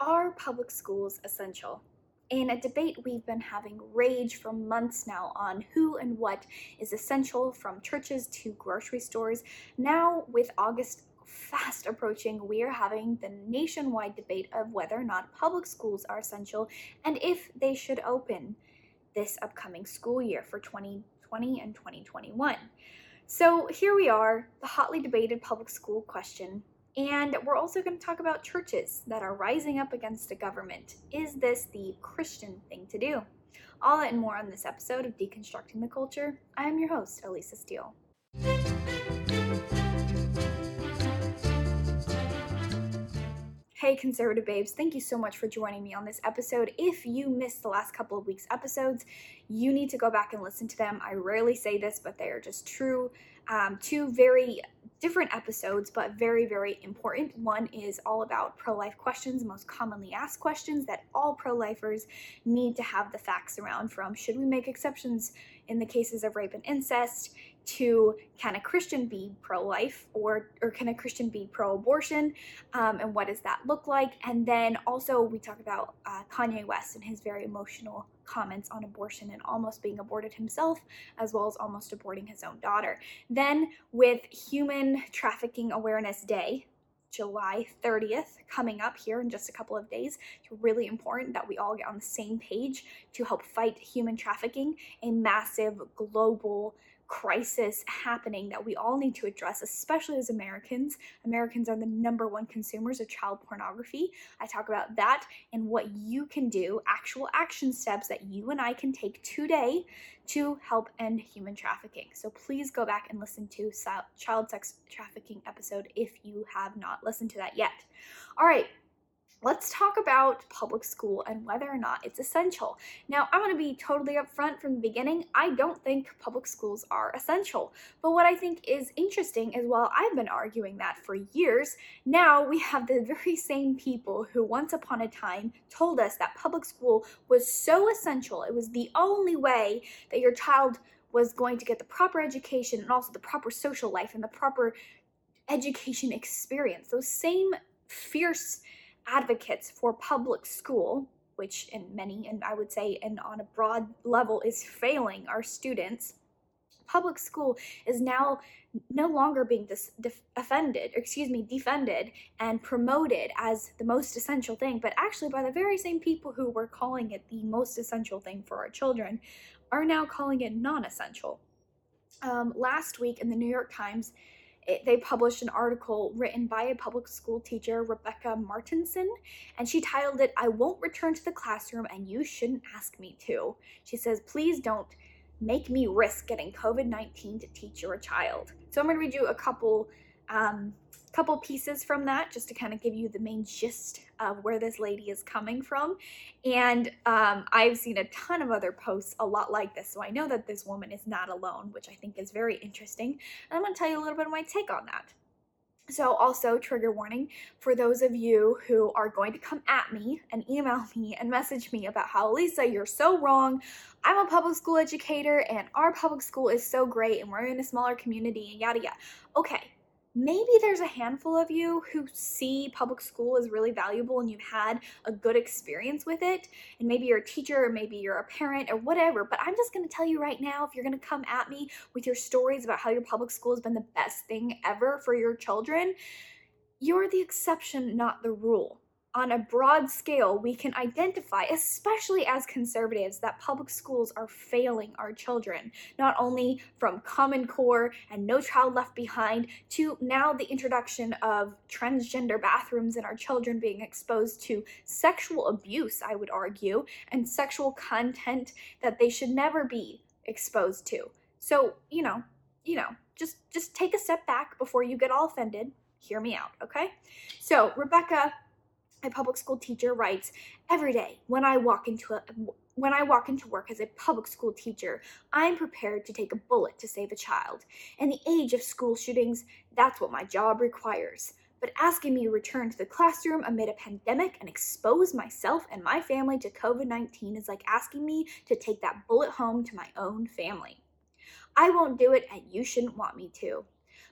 Are public schools essential? In a debate we've been having rage for months now on who and what is essential from churches to grocery stores. Now, with August fast approaching, we are having the nationwide debate of whether or not public schools are essential and if they should open this upcoming school year for 2020 and 2021. So here we are, the hotly debated public school question and we're also going to talk about churches that are rising up against the government. Is this the Christian thing to do? All that and more on this episode of Deconstructing the Culture. I am your host, Elisa Steele. Hey, conservative babes, thank you so much for joining me on this episode. If you missed the last couple of weeks' episodes, you need to go back and listen to them. I rarely say this, but they are just true. Um, two very different episodes, but very, very important. One is all about pro life questions, most commonly asked questions that all pro lifers need to have the facts around from should we make exceptions in the cases of rape and incest? To can a Christian be pro life or, or can a Christian be pro abortion? Um, and what does that look like? And then also, we talk about uh, Kanye West and his very emotional comments on abortion and almost being aborted himself, as well as almost aborting his own daughter. Then, with Human Trafficking Awareness Day, July 30th coming up here in just a couple of days. It's really important that we all get on the same page to help fight human trafficking, a massive global crisis happening that we all need to address, especially as Americans. Americans are the number one consumers of child pornography. I talk about that and what you can do, actual action steps that you and I can take today to help end human trafficking. So please go back and listen to child sex trafficking episode if you have not listened to that yet. All right, let's talk about public school and whether or not it's essential. Now, I'm going to be totally upfront from the beginning. I don't think public schools are essential. But what I think is interesting is while I've been arguing that for years, now we have the very same people who once upon a time told us that public school was so essential. It was the only way that your child was going to get the proper education and also the proper social life and the proper education experience. Those same fierce advocates for public school, which in many, and I would say, and on a broad level, is failing our students. Public school is now no longer being dis- def- offended, excuse me, defended and promoted as the most essential thing, but actually by the very same people who were calling it the most essential thing for our children are now calling it non essential. Um, last week in the New York Times, it, they published an article written by a public school teacher, Rebecca Martinson, and she titled it, I Won't Return to the Classroom and You Shouldn't Ask Me to. She says, Please don't make me risk getting COVID 19 to teach your child. So I'm going to read you a couple um, couple pieces from that just to kind of give you the main gist of where this lady is coming from. And um, I've seen a ton of other posts a lot like this, so I know that this woman is not alone, which I think is very interesting. And I'm going to tell you a little bit of my take on that. So, also, trigger warning for those of you who are going to come at me and email me and message me about how, Lisa, you're so wrong. I'm a public school educator and our public school is so great and we're in a smaller community and yada yada. Okay, maybe there's a handful of you who see public school as really valuable and you've had a good experience with it. And maybe you're a teacher or maybe you're a parent or whatever but i'm just going to tell you right now if you're going to come at me with your stories about how your public school has been the best thing ever for your children you're the exception not the rule on a broad scale, we can identify, especially as conservatives, that public schools are failing our children, not only from Common Core and No Child Left Behind to now the introduction of transgender bathrooms and our children being exposed to sexual abuse, I would argue, and sexual content that they should never be exposed to. So, you know, you know, just just take a step back before you get all offended. Hear me out, okay? So, Rebecca a public school teacher writes, "Every day when I walk into a when I walk into work as a public school teacher, I'm prepared to take a bullet to save a child. In the age of school shootings, that's what my job requires. But asking me to return to the classroom amid a pandemic and expose myself and my family to COVID 19 is like asking me to take that bullet home to my own family. I won't do it, and you shouldn't want me to.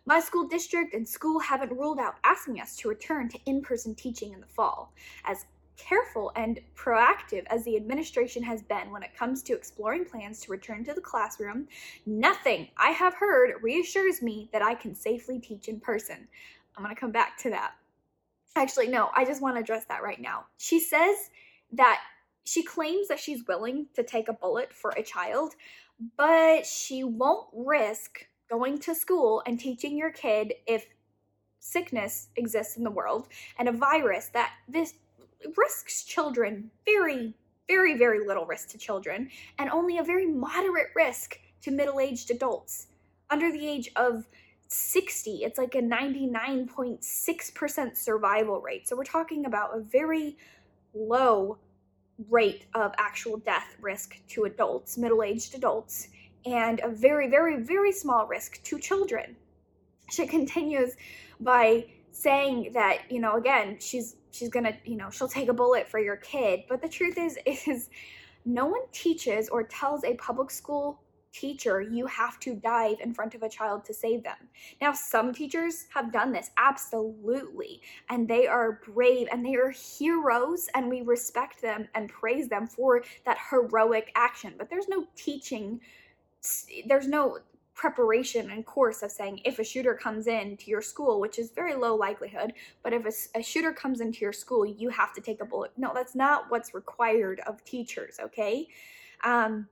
My school district and school haven't ruled out asking us to return to in person teaching in the fall, as careful and proactive as the administration has been when it comes to exploring plans to return to the classroom, nothing I have heard reassures me that I can safely teach in person. I'm going to come back to that. Actually, no, I just want to address that right now. She says that she claims that she's willing to take a bullet for a child, but she won't risk going to school and teaching your kid if sickness exists in the world and a virus that this risks children very very very little risk to children and only a very moderate risk to middle-aged adults. Under the age of 60 it's like a 99.6% survival rate. So we're talking about a very low rate of actual death risk to adults middle-aged adults and a very very very small risk to children. She continues by saying that you know again she's she's gonna you know she'll take a bullet for your kid but the truth is is no one teaches or tells a public school teacher you have to dive in front of a child to save them. Now some teachers have done this absolutely and they are brave and they are heroes and we respect them and praise them for that heroic action but there's no teaching there's no preparation and course of saying if a shooter comes in to your school, which is very low likelihood, but if a, a, shooter comes into your school, you have to take a bullet. No, that's not what's required of teachers, okay? Um,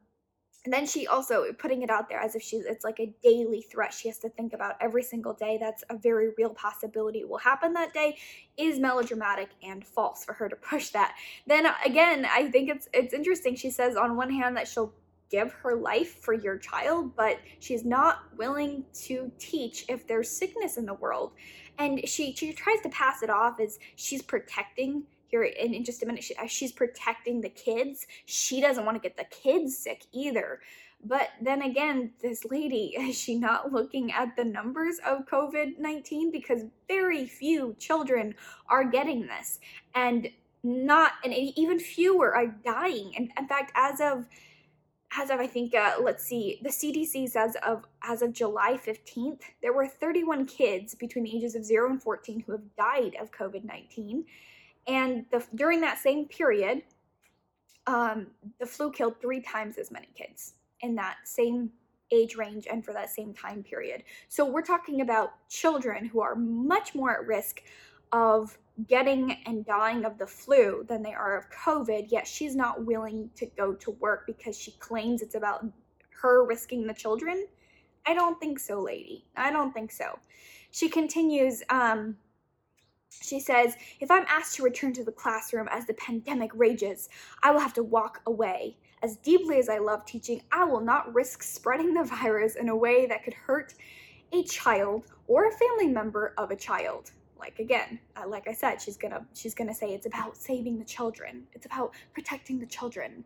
and then she also putting it out there as if she's it's like a daily threat she has to think about every single day that's a very real possibility will happen that day is melodramatic and false for her to push that then again i think it's it's interesting she says on one hand that she'll give her life for your child, but she's not willing to teach if there's sickness in the world. And she, she tries to pass it off as she's protecting here in, in just a minute she, uh, she's protecting the kids. She doesn't want to get the kids sick either. But then again this lady is she not looking at the numbers of covid-19 because very few children are getting this. And not and even fewer are dying. And in fact as of as of I think uh, let's see, the CDC says of as of July 15th, there were 31 kids between the ages of 0 and 14 who have died of COVID-19, and the, during that same period, um, the flu killed three times as many kids in that same age range and for that same time period. So we're talking about children who are much more at risk of getting and dying of the flu than they are of COVID, yet she's not willing to go to work because she claims it's about her risking the children. I don't think so, lady. I don't think so. She continues, um, she says, If I'm asked to return to the classroom as the pandemic rages, I will have to walk away. As deeply as I love teaching, I will not risk spreading the virus in a way that could hurt a child or a family member of a child like again uh, like i said she's gonna she's gonna say it's about saving the children. It's about protecting the children.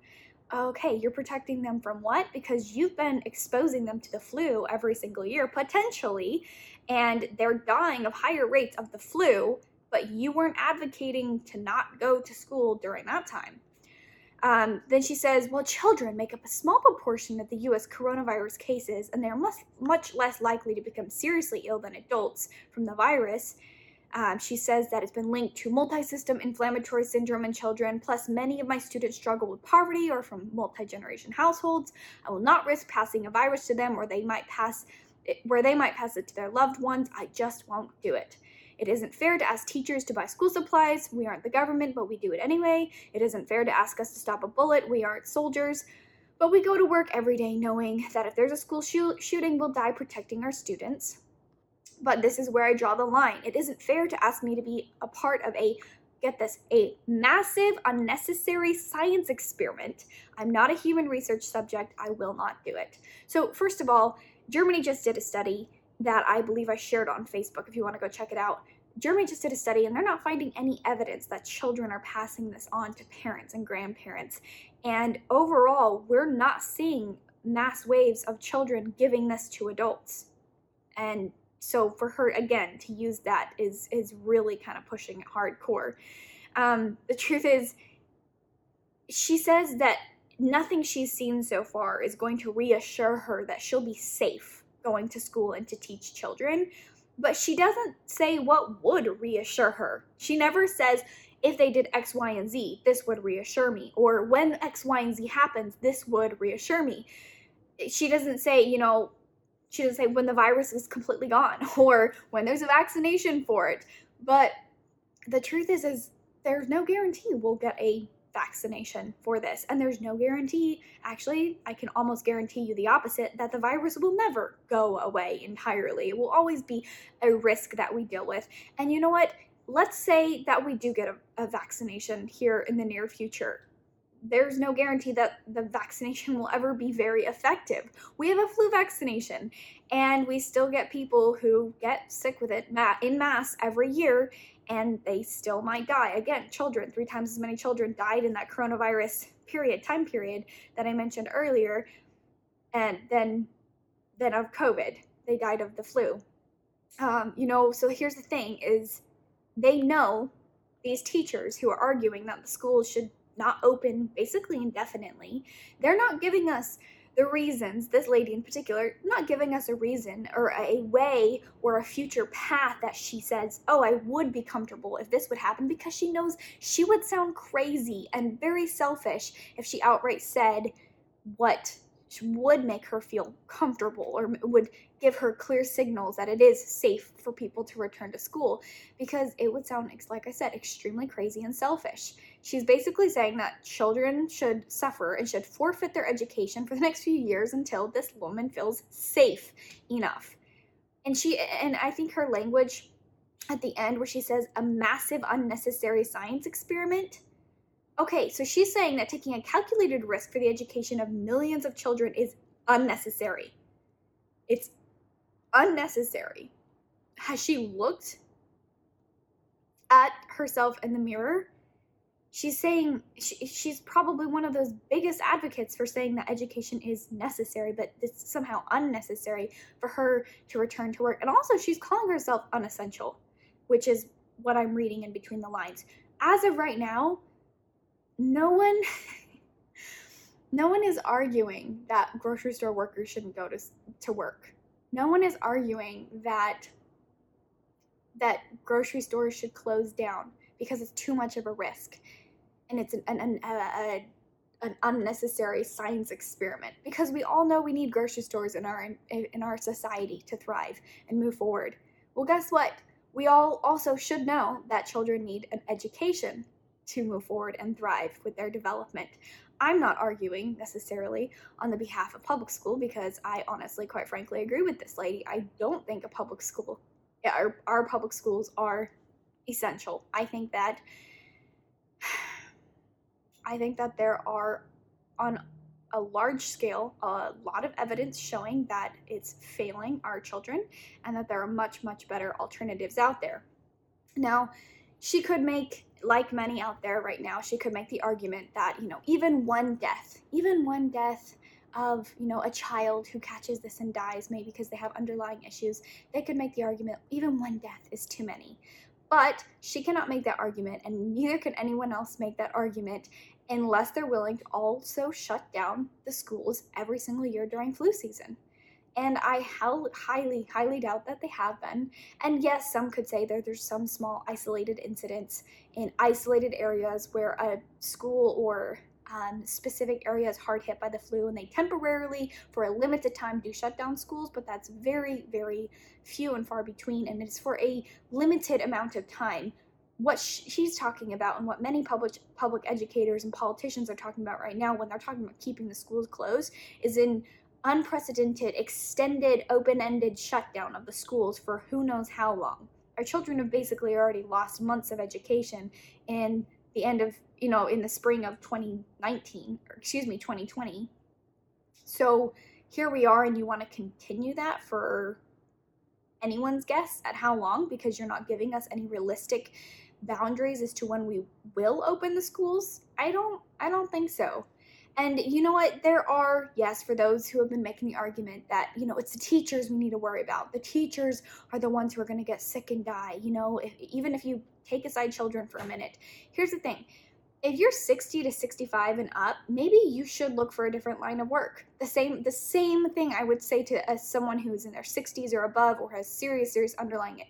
Okay you're protecting them from what? Because you've been exposing them to the flu every single year potentially and they're dying of higher rates of the flu but you weren't advocating to not go to school during that time. Um, then she says, well, children make up a small proportion of the US coronavirus cases, and they're much, much less likely to become seriously ill than adults from the virus. Um, she says that it's been linked to multi-system inflammatory syndrome in children. Plus, many of my students struggle with poverty or from multi-generation households. I will not risk passing a virus to them, or they might pass it, where they might pass it to their loved ones. I just won't do it. It isn't fair to ask teachers to buy school supplies. We aren't the government, but we do it anyway. It isn't fair to ask us to stop a bullet. We aren't soldiers. But we go to work every day knowing that if there's a school shooting, we'll die protecting our students. But this is where I draw the line. It isn't fair to ask me to be a part of a get this, a massive, unnecessary science experiment. I'm not a human research subject. I will not do it. So, first of all, Germany just did a study that I believe I shared on Facebook if you want to go check it out. Germany just did a study and they're not finding any evidence that children are passing this on to parents and grandparents. And overall, we're not seeing mass waves of children giving this to adults. And so for her again to use that is is really kind of pushing it hardcore um, the truth is she says that nothing she's seen so far is going to reassure her that she'll be safe going to school and to teach children but she doesn't say what would reassure her she never says if they did X, Y, and Z, this would reassure me. Or when X, Y, and Z happens, this would reassure me. She doesn't say, you know, she doesn't say when the virus is completely gone or when there's a vaccination for it. But the truth is, is there's no guarantee we'll get a vaccination for this. And there's no guarantee, actually, I can almost guarantee you the opposite, that the virus will never go away entirely. It will always be a risk that we deal with. And you know what? Let's say that we do get a, a vaccination here in the near future. There's no guarantee that the vaccination will ever be very effective. We have a flu vaccination, and we still get people who get sick with it in mass every year and they still might die. Again, children, three times as many children died in that coronavirus period, time period that I mentioned earlier, and then then of COVID. They died of the flu. Um, you know, so here's the thing is they know these teachers who are arguing that the schools should not open basically indefinitely, they're not giving us the reasons, this lady in particular, not giving us a reason or a way or a future path that she says, oh, I would be comfortable if this would happen because she knows she would sound crazy and very selfish if she outright said what would make her feel comfortable or would give her clear signals that it is safe for people to return to school because it would sound like i said extremely crazy and selfish. She's basically saying that children should suffer and should forfeit their education for the next few years until this woman feels safe enough. And she and i think her language at the end where she says a massive unnecessary science experiment. Okay, so she's saying that taking a calculated risk for the education of millions of children is unnecessary. It's unnecessary. Has she looked at herself in the mirror? She's saying she, she's probably one of those biggest advocates for saying that education is necessary, but it's somehow unnecessary for her to return to work. And also, she's calling herself unessential, which is what I'm reading in between the lines. As of right now, no one no one is arguing that grocery store workers shouldn't go to to work. No one is arguing that that grocery stores should close down because it's too much of a risk and it's an, an, an, a, an unnecessary science experiment because we all know we need grocery stores in our in, in our society to thrive and move forward. Well, guess what? We all also should know that children need an education to move forward and thrive with their development. I'm not arguing necessarily on the behalf of public school because I honestly, quite frankly, agree with this lady. I don't think a public school, our, our public schools are essential. I think that, I think that there are on a large scale a lot of evidence showing that it's failing our children and that there are much, much better alternatives out there. Now, she could make like many out there right now, she could make the argument that, you know, even one death, even one death of, you know, a child who catches this and dies, maybe because they have underlying issues, they could make the argument even one death is too many. But she cannot make that argument, and neither can anyone else make that argument unless they're willing to also shut down the schools every single year during flu season and I highly, highly doubt that they have been. And yes, some could say that there's some small isolated incidents in isolated areas where a school or um, specific areas hard hit by the flu and they temporarily, for a limited time, do shut down schools, but that's very, very few and far between, and it's for a limited amount of time. What she's talking about, and what many public public educators and politicians are talking about right now, when they're talking about keeping the schools closed, is in unprecedented, extended, open ended shutdown of the schools for who knows how long. Our children have basically already lost months of education in the end of, you know, in the spring of 2019, or excuse me, 2020. So here we are, and you want to continue that for anyone's guess at how long because you're not giving us any realistic boundaries as to when we will open the schools i don't i don't think so and you know what? There are, yes, for those who have been making the argument that, you know, it's the teachers we need to worry about. The teachers are the ones who are going to get sick and die. You know, if, even if you take aside children for a minute. Here's the thing if you're 60 to 65 and up, maybe you should look for a different line of work. The same the same thing I would say to as someone who's in their 60s or above or has serious serious underlying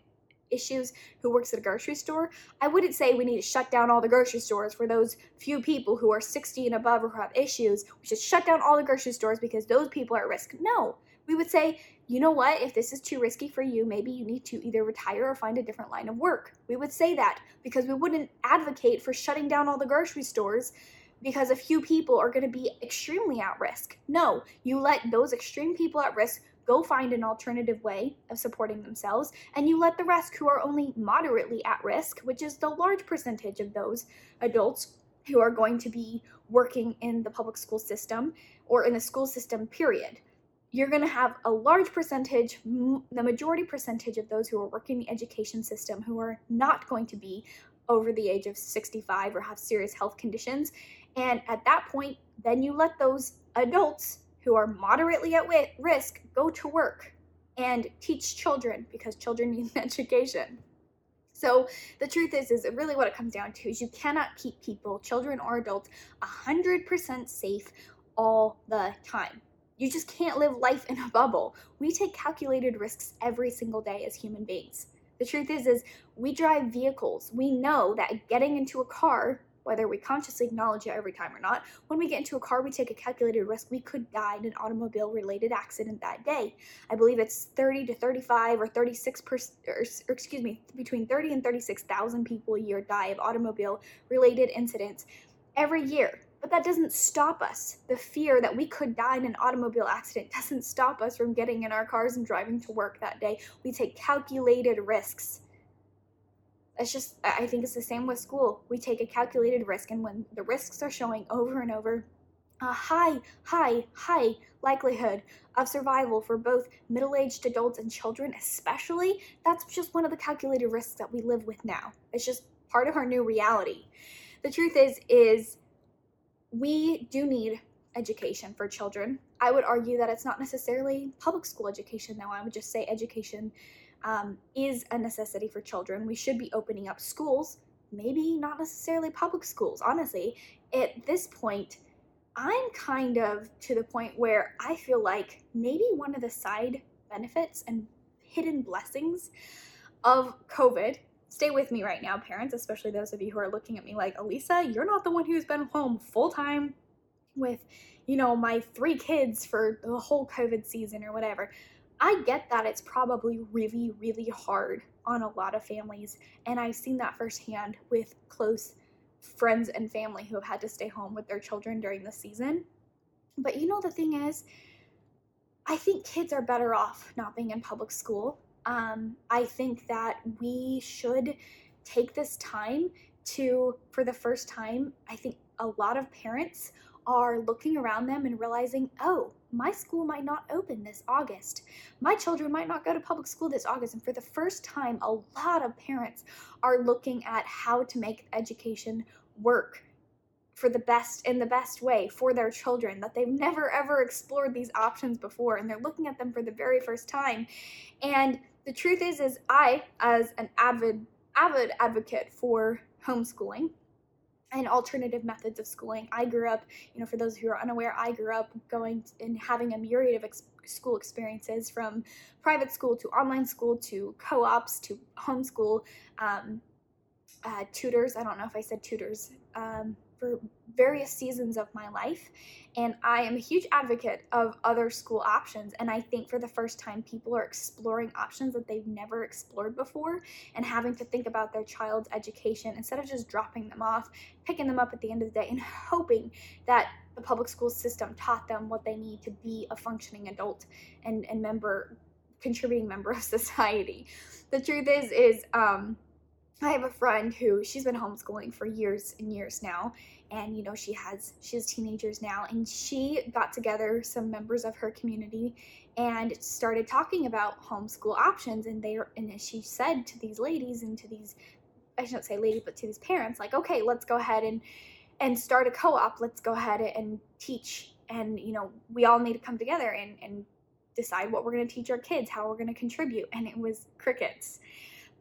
issues who works at a grocery store, I wouldn't say we need to shut down all the grocery stores for those few people who are 60 and above or who have issues. We should shut down all the grocery stores because those people are at risk. No, we would say, you know what, if this is too risky for you, maybe you need to either retire or find a different line of work. We would say that because we wouldn't advocate for shutting down all the grocery stores because a few people are going to be extremely at risk. No, you let those extreme people at risk go find an alternative way of supporting themselves, and you let the rest who are only moderately at risk, which is the large percentage of those adults who are going to be working in the public school system or in the school system, period. You're going to have a large percentage, the majority percentage of those who are working in the education system who are not going to be over the age of 65 or have serious health conditions. And at that point, then you let those adults who are moderately at risk go to work and teach children because children need education. So the truth is, is really what it comes down to is you cannot keep people, children or adults, 100% safe all the time. You just can't live life in a bubble. We take calculated risks every single day as human beings. The truth is, is we drive vehicles. We know that getting into a car whether we consciously acknowledge it every time or not. When we get into a car, we take a calculated risk we could die in an automobile related accident that day. I believe it's 30 to 35 or 36 per, or, or excuse me, between 30 and 36,000 people a year die of automobile related incidents every year. But that doesn't stop us. The fear that we could die in an automobile accident doesn't stop us from getting in our cars and driving to work that day. We take calculated risks it's just i think it's the same with school. We take a calculated risk and when the risks are showing over and over a high high high likelihood of survival for both middle-aged adults and children especially that's just one of the calculated risks that we live with now. It's just part of our new reality. The truth is is we do need education for children. I would argue that it's not necessarily public school education though. I would just say education um, is a necessity for children. We should be opening up schools, maybe not necessarily public schools. Honestly, at this point, I'm kind of to the point where I feel like maybe one of the side benefits and hidden blessings of COVID. Stay with me right now, parents, especially those of you who are looking at me like, Elisa, you're not the one who's been home full time with, you know, my three kids for the whole COVID season or whatever. I get that it's probably really, really hard on a lot of families. And I've seen that firsthand with close friends and family who have had to stay home with their children during the season. But you know, the thing is, I think kids are better off not being in public school. Um, I think that we should take this time to, for the first time, I think a lot of parents are looking around them and realizing, oh, my school might not open this August. My children might not go to public school this August. And for the first time, a lot of parents are looking at how to make education work for the best in the best way for their children that they've never ever explored these options before and they're looking at them for the very first time and the truth is is i as an avid avid advocate for homeschooling and alternative methods of schooling. I grew up, you know, for those who are unaware, I grew up going and having a myriad of ex- school experiences from private school to online school to co ops to homeschool, um, uh, tutors. I don't know if I said tutors. Um, for various seasons of my life. And I am a huge advocate of other school options. And I think for the first time, people are exploring options that they've never explored before and having to think about their child's education instead of just dropping them off, picking them up at the end of the day, and hoping that the public school system taught them what they need to be a functioning adult and, and member contributing member of society. The truth is, is um, I have a friend who she's been homeschooling for years and years now, and you know she has she has teenagers now, and she got together some members of her community and started talking about homeschool options, and they and she said to these ladies and to these I shouldn't say ladies, but to these parents, like, okay, let's go ahead and and start a co-op. Let's go ahead and teach, and you know we all need to come together and and decide what we're going to teach our kids, how we're going to contribute, and it was crickets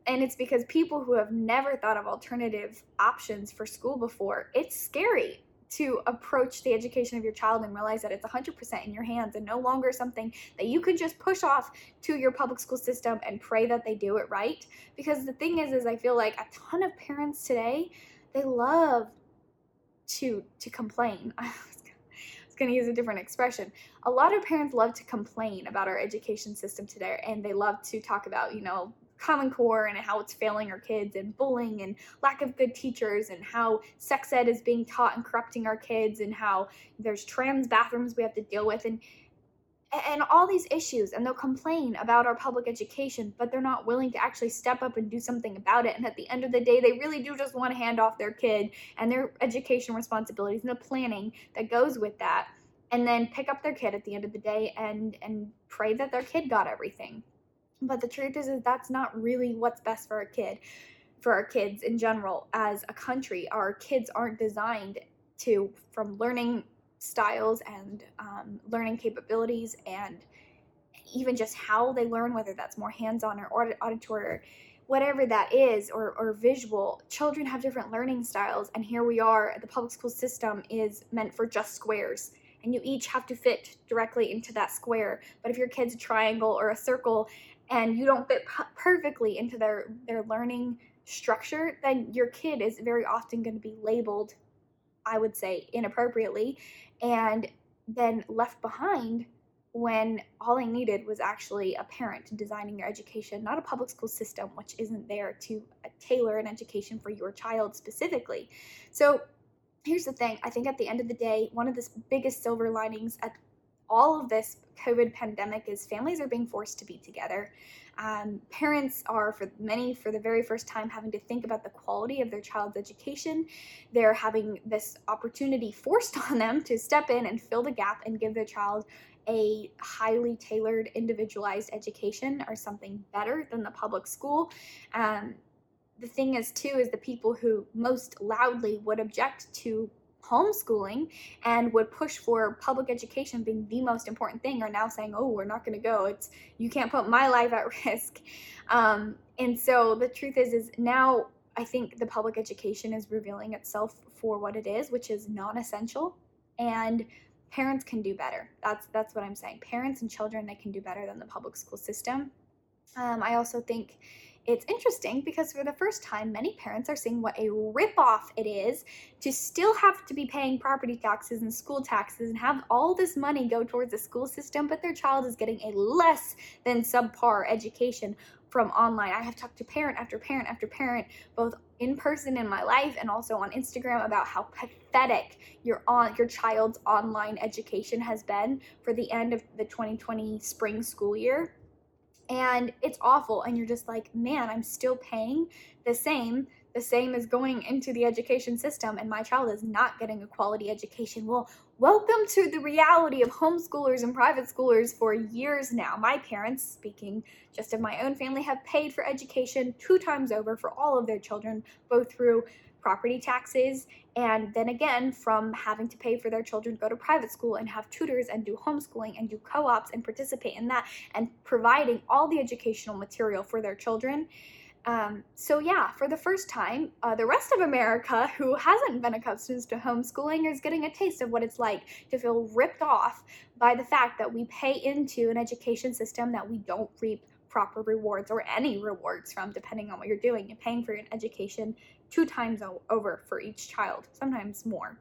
and it's because people who have never thought of alternative options for school before, it's scary to approach the education of your child and realize that it's 100% in your hands and no longer something that you can just push off to your public school system and pray that they do it right. Because the thing is is i feel like a ton of parents today they love to to complain. I was going to use a different expression. A lot of parents love to complain about our education system today and they love to talk about you know Common Core and how it's failing our kids and bullying and lack of good teachers and how sex ed is being taught and corrupting our kids and how there's trans bathrooms we have to deal with and and all these issues. And they'll complain about our public education but they're not willing to actually step up and do something about it. And at the end of the day they really do just want to hand off their kid and their education responsibilities and the planning that goes with that and then pick up their kid at the end of the day and and pray that their kid got everything but the truth is, is that's not really what's best for a kid, for our kids in general. As a country, our kids aren't designed to, from learning styles and um, learning capabilities and even just how they learn, whether that's more hands on or auditory or whatever that is, or, or visual, children have different learning styles. And here we are, the public school system is meant for just squares and you each have to fit directly into that square. But if your kid's a triangle or a circle and you don't fit p- perfectly into their their learning structure, then your kid is very often going to be labeled, I would say, inappropriately, and then left behind when all I needed was actually a parent designing their education, not a public school system, which isn't there to uh, tailor an education for your child specifically. So here's the thing I think at the end of the day, one of the biggest silver linings at all of this COVID pandemic is families are being forced to be together. Um, parents are, for many, for the very first time, having to think about the quality of their child's education. They're having this opportunity forced on them to step in and fill the gap and give their child a highly tailored, individualized education or something better than the public school. Um, the thing is, too, is the people who most loudly would object to homeschooling and would push for public education being the most important thing are now saying, oh, we're not going to go. It's you can't put my life at risk. Um, and so the truth is, is now I think the public education is revealing itself for what it is, which is non-essential, and parents can do better. That's that's what I'm saying. Parents and children they can do better than the public school system. Um, I also think it's interesting because for the first time, many parents are seeing what a ripoff it is to still have to be paying property taxes and school taxes and have all this money go towards the school system, but their child is getting a less than subpar education from online. I have talked to parent after parent after parent, both in person in my life and also on Instagram about how pathetic your on your child's online education has been for the end of the 2020 spring school year and it's awful and you're just like man i'm still paying the same. The same as going into the education system and my child is not getting a quality education. Well welcome to the reality of homeschoolers and private schoolers for years now my parents speaking just of my own family have paid for education two times over for all of their children both through property taxes, and then again from having to pay for their children to go to private school and have tutors and do homeschooling and do co ops and participate in that and providing all the educational material for their children. Um, so, yeah, for the first time, uh, the rest of America who hasn't been accustomed to homeschooling is getting a taste of what it's like to feel ripped off by the fact that we pay into an education system that we don't reap proper rewards or any rewards from, depending on what you're doing. You're paying for an education two times over for each child, sometimes more.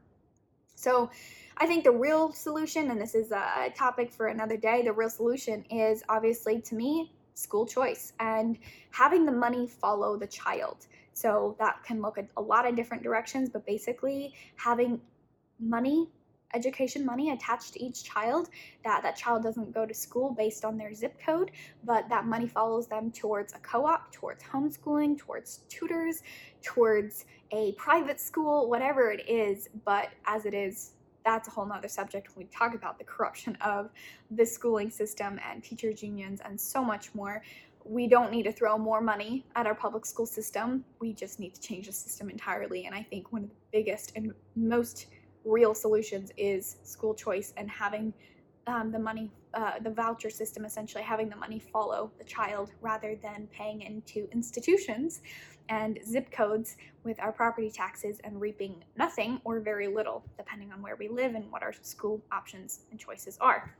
So, I think the real solution, and this is a topic for another day, the real solution is obviously to me school choice and having the money follow the child. So that can look a lot of different directions, but basically having money education money attached to each child that that child doesn't go to school based on their zip code but that money follows them towards a co-op towards homeschooling towards tutors towards a private school whatever it is but as it is that's a whole nother subject when we talk about the corruption of the schooling system and teachers unions and so much more we don't need to throw more money at our public school system. We just need to change the system entirely. And I think one of the biggest and most real solutions is school choice and having um, the money uh, the voucher system, essentially having the money follow the child rather than paying into institutions and zip codes with our property taxes and reaping nothing or very little, depending on where we live and what our school options and choices are.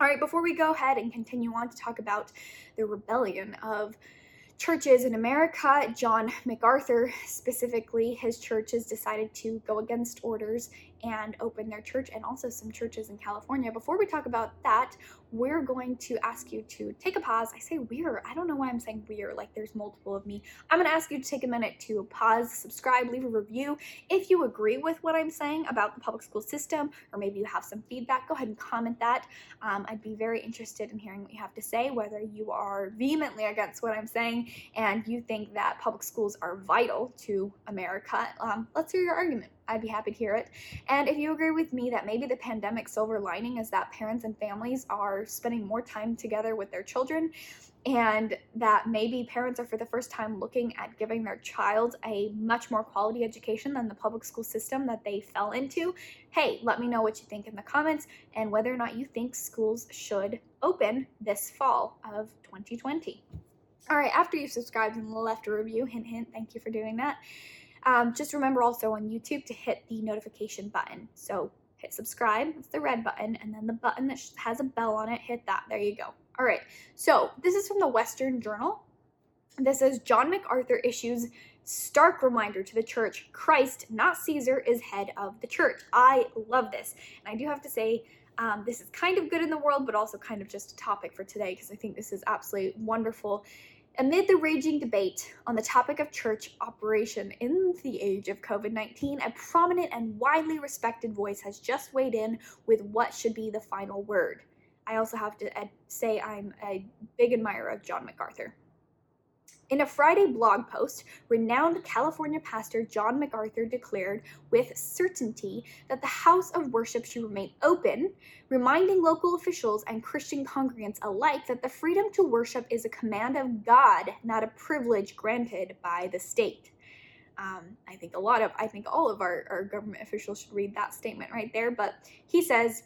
All right, before we go ahead and continue on to talk about the rebellion of churches in America, John MacArthur specifically, his church has decided to go against orders and open their church and also some churches in California. Before we talk about that, we're going to ask you to take a pause. I say we're, I don't know why I'm saying we're, like there's multiple of me. I'm to ask you to take a minute to pause, subscribe, leave a review. If you agree with what I'm saying about the public school system, or maybe you have some feedback, go ahead and comment that. Um, I'd be very interested in hearing what you have to say, whether you are vehemently against what I'm saying and you think that public schools are vital to America. Um, let's hear your argument. I'd be happy to hear it. And if you agree with me that maybe the pandemic silver lining is that parents and families are spending more time together with their children, and that maybe parents are for the first time looking at giving their child a much more quality education than the public school system that they fell into, hey, let me know what you think in the comments and whether or not you think schools should open this fall of 2020. All right, after you've subscribed and left a review, hint, hint, thank you for doing that. Um, just remember also on YouTube to hit the notification button. So hit subscribe, it's the red button, and then the button that has a bell on it, hit that. There you go. All right, so this is from the Western Journal. This says John MacArthur issues stark reminder to the church Christ, not Caesar, is head of the church. I love this. And I do have to say, um, this is kind of good in the world, but also kind of just a topic for today because I think this is absolutely wonderful. Amid the raging debate on the topic of church operation in the age of COVID 19, a prominent and widely respected voice has just weighed in with what should be the final word. I also have to say I'm a big admirer of John MacArthur. In a Friday blog post, renowned California pastor John MacArthur declared with certainty that the house of worship should remain open, reminding local officials and Christian congregants alike that the freedom to worship is a command of God, not a privilege granted by the state. Um, I think a lot of, I think all of our, our government officials should read that statement right there. But he says,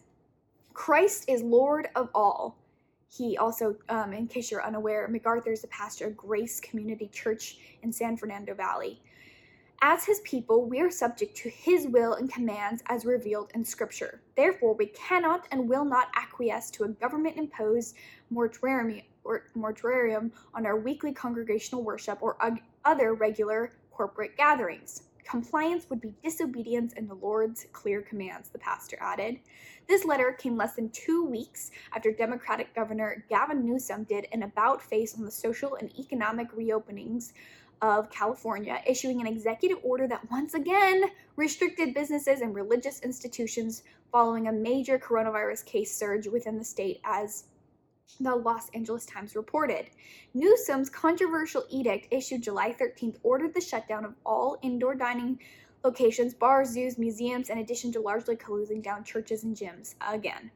Christ is Lord of all he also, um, in case you're unaware, MacArthur is a pastor of Grace Community Church in San Fernando Valley. As his people, we are subject to his will and commands as revealed in Scripture. Therefore, we cannot and will not acquiesce to a government imposed moratorium, or moratorium on our weekly congregational worship or other regular corporate gatherings. Compliance would be disobedience in the Lord's clear commands, the pastor added. This letter came less than two weeks after Democratic Governor Gavin Newsom did an about face on the social and economic reopenings of California, issuing an executive order that once again restricted businesses and religious institutions following a major coronavirus case surge within the state as the Los Angeles Times reported. Newsom's controversial edict issued July 13th ordered the shutdown of all indoor dining locations, bars, zoos, museums, in addition to largely closing down churches and gyms again.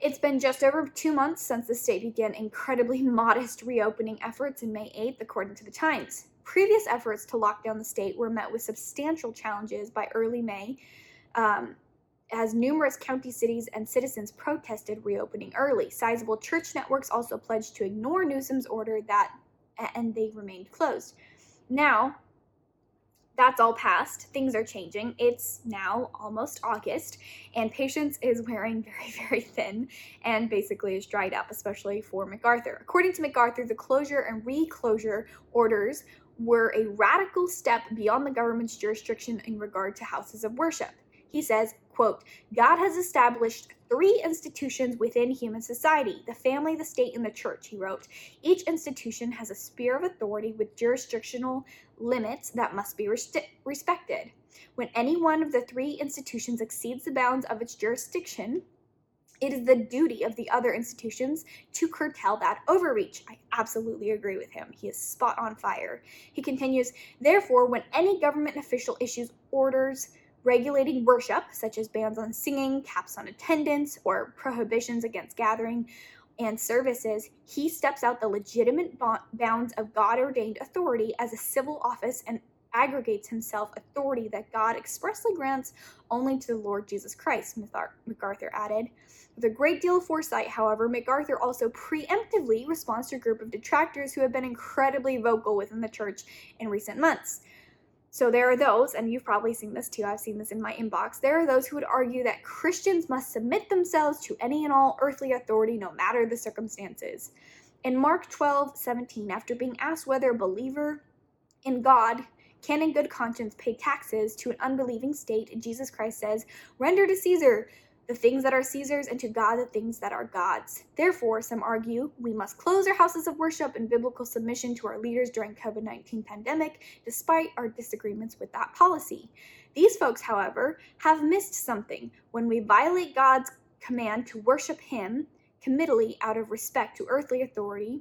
It's been just over two months since the state began incredibly modest reopening efforts in May 8th, according to the Times. Previous efforts to lock down the state were met with substantial challenges by early May. Um, as numerous county cities and citizens protested reopening early. Sizable church networks also pledged to ignore Newsom's order that and they remained closed. Now, that's all past. Things are changing. It's now almost August, and patience is wearing very, very thin and basically is dried up, especially for MacArthur. According to MacArthur, the closure and reclosure orders were a radical step beyond the government's jurisdiction in regard to houses of worship. He says, quote, God has established three institutions within human society the family, the state, and the church, he wrote. Each institution has a sphere of authority with jurisdictional limits that must be respected. When any one of the three institutions exceeds the bounds of its jurisdiction, it is the duty of the other institutions to curtail that overreach. I absolutely agree with him. He is spot on fire. He continues, therefore, when any government official issues orders regulating worship, such as bans on singing, caps on attendance, or prohibitions against gathering and services, he steps out the legitimate bounds of God ordained authority as a civil office and aggregates himself authority that God expressly grants only to the Lord Jesus Christ, MacArthur added. With a great deal of foresight, however, MacArthur also preemptively responds to a group of detractors who have been incredibly vocal within the church in recent months. So there are those, and you've probably seen this too, I've seen this in my inbox. There are those who would argue that Christians must submit themselves to any and all earthly authority, no matter the circumstances. In Mark 12, 17, after being asked whether a believer in God can in good conscience pay taxes to an unbelieving state, Jesus Christ says, Render to Caesar the things that are Caesar's and to God the things that are God's. Therefore, some argue we must close our houses of worship in biblical submission to our leaders during COVID-19 pandemic despite our disagreements with that policy. These folks, however, have missed something. When we violate God's command to worship him committally out of respect to earthly authority,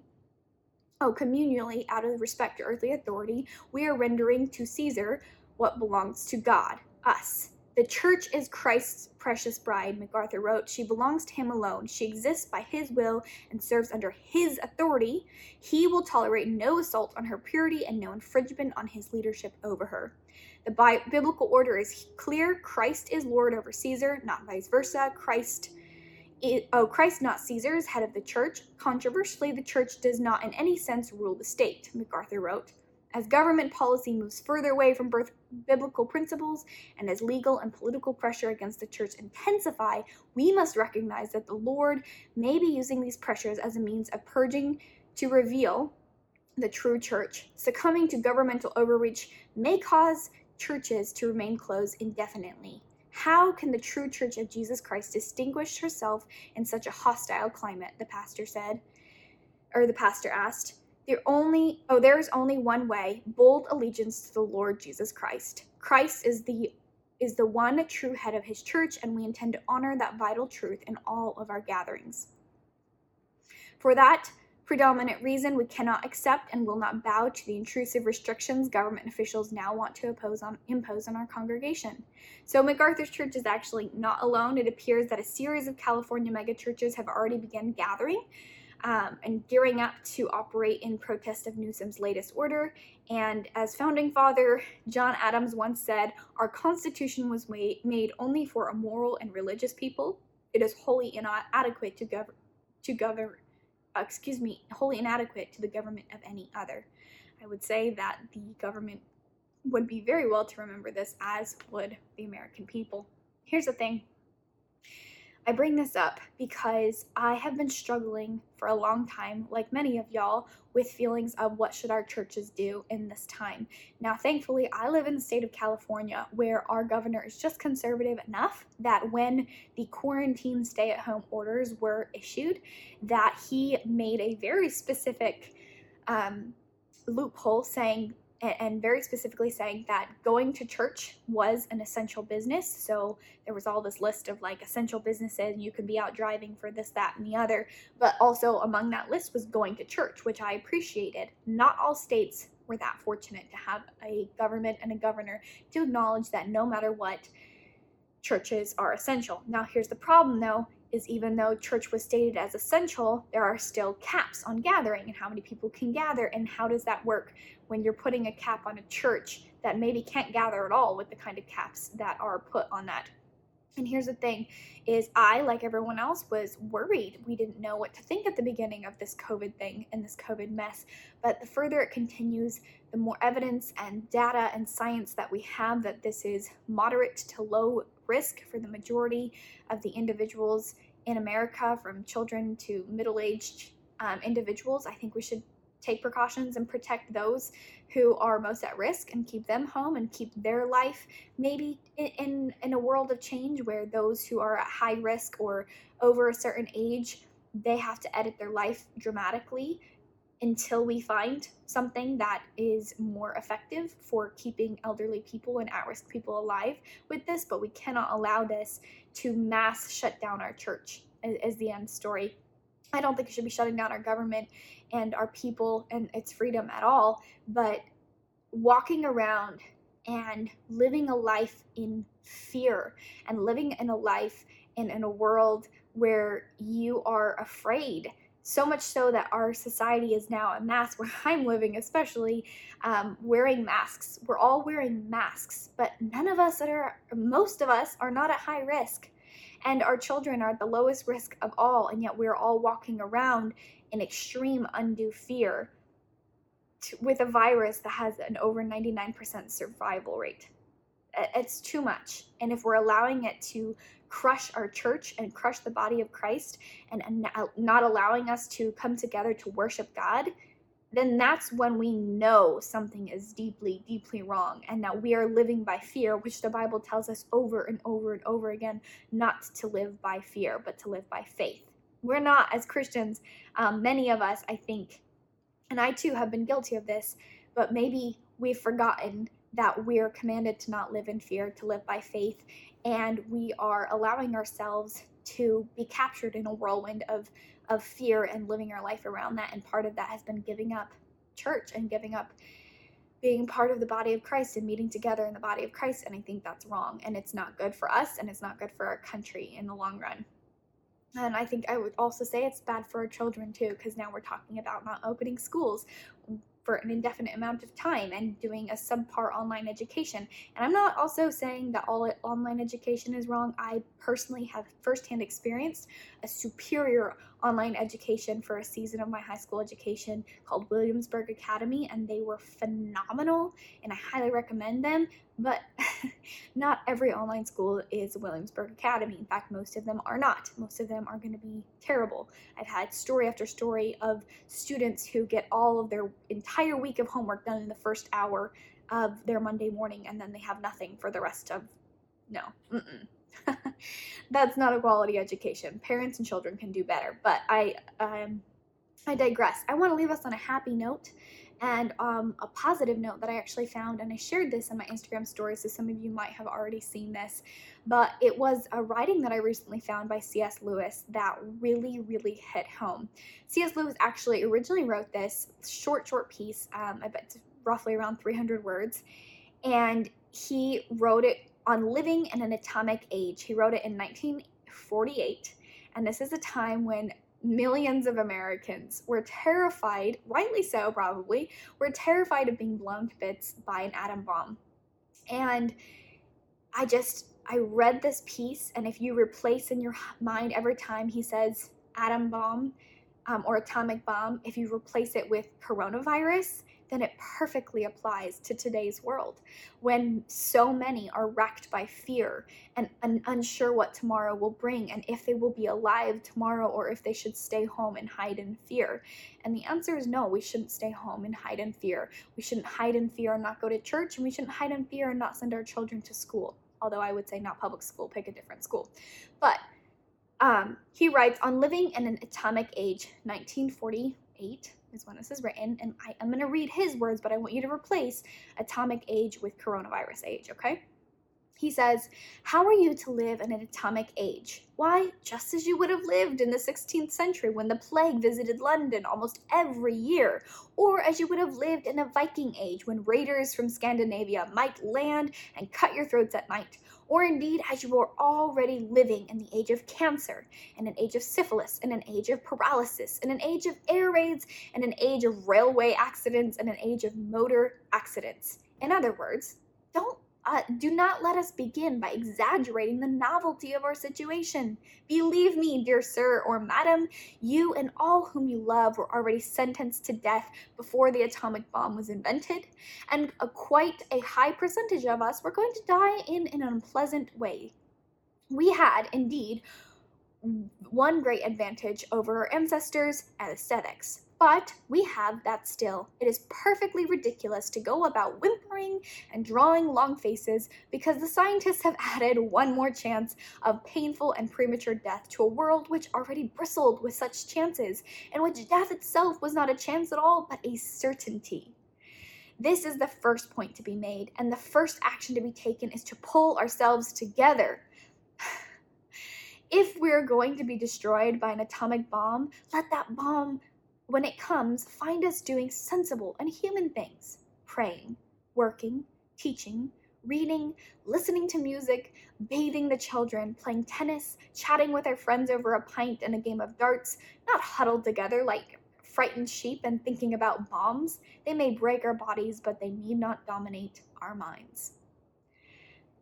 oh, communally out of respect to earthly authority, we are rendering to Caesar what belongs to God, us. The church is Christ's precious bride, MacArthur wrote. She belongs to him alone. She exists by his will and serves under his authority. He will tolerate no assault on her purity and no infringement on his leadership over her. The bi- biblical order is clear. Christ is Lord over Caesar, not vice versa. Christ oh, Christ, not Caesar, is head of the church. Controversially, the church does not in any sense rule the state, MacArthur wrote. As government policy moves further away from biblical principles and as legal and political pressure against the church intensify, we must recognize that the Lord may be using these pressures as a means of purging to reveal the true church. Succumbing to governmental overreach may cause churches to remain closed indefinitely. How can the true church of Jesus Christ distinguish herself in such a hostile climate? The pastor said, or the pastor asked. There only oh there is only one way, bold allegiance to the Lord Jesus Christ. Christ is the is the one true head of his church and we intend to honor that vital truth in all of our gatherings. For that predominant reason, we cannot accept and will not bow to the intrusive restrictions government officials now want to impose on, impose on our congregation. So, MacArthur's church is actually not alone. It appears that a series of California megachurches have already begun gathering um, and gearing up to operate in protest of Newsom's latest order. And as founding father John Adams once said, our Constitution was made, only for a moral and religious people. It is wholly inadequate to govern, to govern, uh, excuse me, wholly inadequate to the government of any other. I would say that the government would be very well to remember this, as would the American people. Here's the thing I bring this up because I have been struggling for a long time, like many of y'all, with feelings of what should our churches do in this time. Now, thankfully, I live in the state of California where our governor is just conservative enough that when the quarantine stay-at-home orders were issued, that he made a very specific um, loophole saying and very specifically saying that going to church was an essential business. So there was all this list of like essential businesses, you could be out driving for this, that, and the other. But also among that list was going to church, which I appreciated. Not all states were that fortunate to have a government and a governor to acknowledge that no matter what, churches are essential. Now, here's the problem though is even though church was stated as essential, there are still caps on gathering and how many people can gather and how does that work when you're putting a cap on a church that maybe can't gather at all with the kind of caps that are put on that. And here's the thing is I like everyone else was worried. We didn't know what to think at the beginning of this COVID thing and this COVID mess. But the further it continues, the more evidence and data and science that we have that this is moderate to low risk for the majority of the individuals in America, from children to middle aged um, individuals. I think we should take precautions and protect those who are most at risk and keep them home and keep their life maybe in, in a world of change where those who are at high risk or over a certain age they have to edit their life dramatically until we find something that is more effective for keeping elderly people and at-risk people alive with this but we cannot allow this to mass shut down our church as, the end story. I don't think it should be shutting down our government and our people and its freedom at all but walking around and living a life in fear and living in a life and in a world where you are afraid so much so that our society is now a mass where I'm living, especially um, wearing masks. We're all wearing masks, but none of us that are, most of us are not at high risk. And our children are at the lowest risk of all, and yet we're all walking around in extreme undue fear to, with a virus that has an over 99% survival rate. It's too much. And if we're allowing it to crush our church and crush the body of Christ and, and not allowing us to come together to worship God, then that's when we know something is deeply, deeply wrong and that we are living by fear, which the Bible tells us over and over and over again not to live by fear, but to live by faith. We're not, as Christians, um, many of us, I think, and I too have been guilty of this, but maybe we've forgotten that we're commanded to not live in fear, to live by faith, and we are allowing ourselves to be captured in a whirlwind of of fear and living our life around that and part of that has been giving up church and giving up being part of the body of Christ and meeting together in the body of Christ and I think that's wrong and it's not good for us and it's not good for our country in the long run. And I think I would also say it's bad for our children too, because now we're talking about not opening schools for an indefinite amount of time and doing a subpar online education. And I'm not also saying that all online education is wrong. I personally have firsthand experienced a superior online education for a season of my high school education called Williamsburg Academy, and they were phenomenal, and I highly recommend them. But not every online school is Williamsburg Academy. In fact, most of them are not. Most of them are going to be terrible. I've had story after story of students who get all of their entire week of homework done in the first hour of their Monday morning, and then they have nothing for the rest of no. Mm-mm. That's not a quality education. Parents and children can do better. But I, um, I digress. I want to leave us on a happy note and um, a positive note that I actually found, and I shared this in my Instagram story, so some of you might have already seen this. But it was a writing that I recently found by C.S. Lewis that really, really hit home. C.S. Lewis actually originally wrote this short, short piece, um, I bet it's roughly around 300 words, and he wrote it on living in an atomic age. He wrote it in 1948, and this is a time when millions of Americans were terrified, rightly so probably, were terrified of being blown to bits by an atom bomb. And I just, I read this piece, and if you replace in your mind every time he says atom bomb um, or atomic bomb, if you replace it with coronavirus, then it perfectly applies to today's world when so many are racked by fear and, and, unsure what tomorrow will bring and if they will be alive tomorrow or if they should stay home and hide in fear. And the answer is no, we shouldn't stay home and hide in fear. We shouldn't hide in fear and not go to church, and we shouldn't hide in fear and not send our children to school. Although I would say not public school, pick a different school. But um, he writes on living in an atomic age, 1948 is when this is written, and I am going to read his words, but I want you to replace atomic age with coronavirus age, okay? He says, How are you to live in an atomic age? Why, just as you would have lived in the 16th century when the plague visited London almost every year, or as you would have lived in a Viking age when raiders from Scandinavia might land and cut your throats at night, or indeed as you are already living in the age of cancer, in an age of syphilis, in an age of paralysis, in an age of air raids, in an age of railway accidents, in an age of motor accidents. In other words, don't uh, do not let us begin by exaggerating the novelty of our situation. Believe me, dear sir or madam, you and all whom you love were already sentenced to death before the atomic bomb was invented, and a quite a high percentage of us were going to die in an unpleasant way. We had, indeed, one great advantage over our ancestors anaesthetics. But we have that still. It is perfectly ridiculous to go about whimpering and drawing long faces because the scientists have added one more chance of painful and premature death to a world which already bristled with such chances, in which death itself was not a chance at all, but a certainty. This is the first point to be made, and the first action to be taken is to pull ourselves together. If we're going to be destroyed by an atomic bomb, let that bomb when it comes, find us doing sensible and human things praying, working, teaching, reading, listening to music, bathing the children, playing tennis, chatting with our friends over a pint and a game of darts, not huddled together like frightened sheep and thinking about bombs. They may break our bodies, but they need not dominate our minds.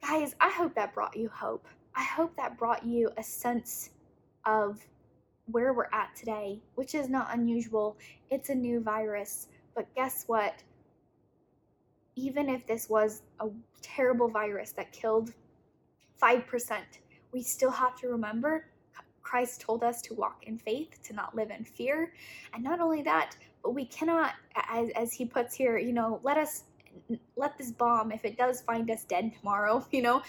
Guys, I hope that brought you hope. I hope that brought you a sense of where we're at today, which is not unusual. It's a new virus. But guess what? Even if this was a terrible virus that killed 5%, we still have to remember Christ told us to walk in faith, to not live in fear. And not only that, but we cannot, as, as he puts here, you know, let us let this bomb if it does find us dead tomorrow you know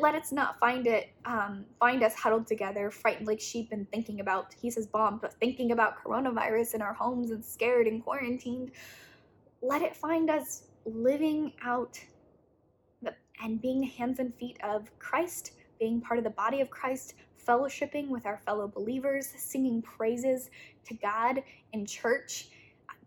let us not find it um, find us huddled together frightened like sheep and thinking about he says bomb but thinking about coronavirus in our homes and scared and quarantined. Let it find us living out and being the hands and feet of christ being part of the body of christ fellowshipping with our fellow believers singing praises to god in church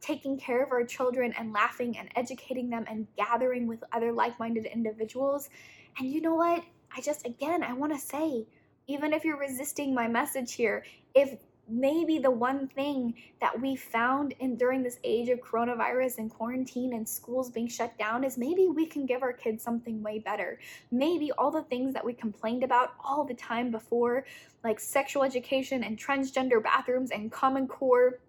taking care of our children and laughing and educating them and gathering with other like minded individuals. And you know what? I just, again, I want to say, even if you're resisting my message here, if maybe the one thing that we found in during this age of coronavirus and quarantine and schools being shut down is maybe we can give our kids something way better maybe all the things that we complained about all the time before like sexual education and transgender bathrooms and common core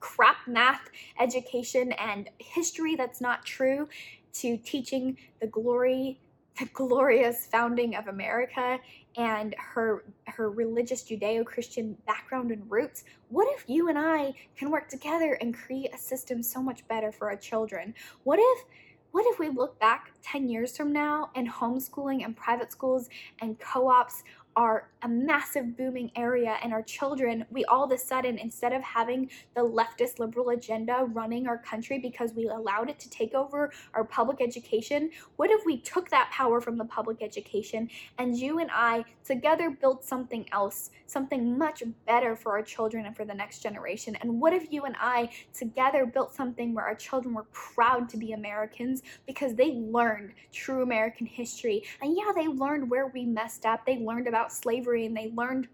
crap math education and history that's not true to teaching the glory the glorious founding of America and her her religious Judeo-Christian background and roots. What if you and I can work together and create a system so much better for our children? What if what if we look back 10 years from now and homeschooling and private schools and co-ops are a massive booming area and our children we all of a sudden instead of having the leftist liberal agenda running our country because we allowed it to take over our public education what if we took that power from the public education and you and i together built something else something much better for our children and for the next generation? And what if you and i together built something where our children were proud to be americans because they learned true american history? And yeah they learned where we messed up. They learned about slavery and they learned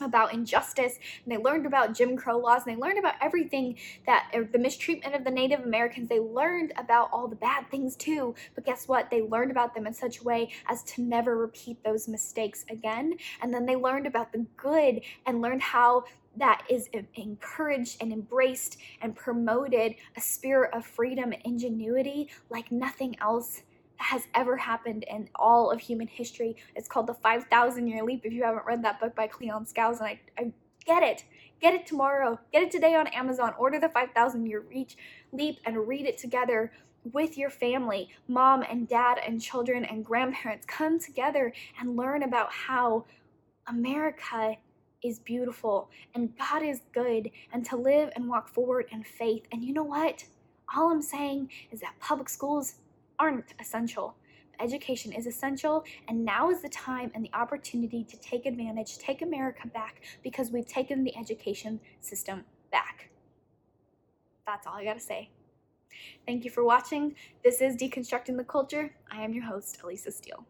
about injustice and they learned about Jim Crow laws and they learned about everything that er, the mistreatment of the Native Americans. They learned about all the bad things too, but guess what? They learned about them in such a way as to never repeat those mistakes again. And then they learned about the good and learned how that is encouraged and embraced and promoted a spirit of freedom and ingenuity like nothing else has ever happened in all of human history. It's called The 5,000 Year Leap. If you haven't read that book by Cleon Skousen, and I, I get it. Get it tomorrow. Get it today on Amazon. Order The 5,000 Year Reach Leap and read it together with your family, mom and dad and children and grandparents. Come together and learn about how America is beautiful and God is good and to live and walk forward in faith. And you know what? All I'm saying is that public schools aren't essential. Education is essential, and now is the time and the opportunity to take advantage, take America back, because we've taken the education system back. That's all I gotta say. Thank you for watching. This is Deconstructing the Culture. I am your host, Elisa Steele.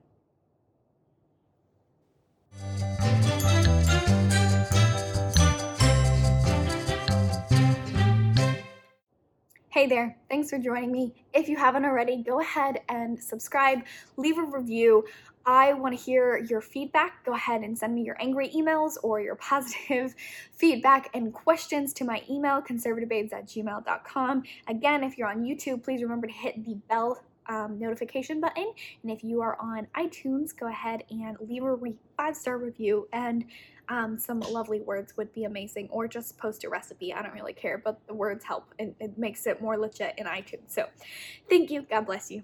Hey there, thanks for joining me. If you haven't already, go ahead and subscribe, leave a review. I want to hear your feedback. Go ahead and send me your angry emails or your positive feedback and questions to my email, conservativebabes at gmail.com. Again, if you're on YouTube, please remember to hit the bell um, notification button. And if you are on iTunes, go ahead and leave a five star review and um, some lovely words would be amazing, or just post a recipe. I don't really care, but the words help and it makes it more legit in iTunes. So, thank you. God bless you.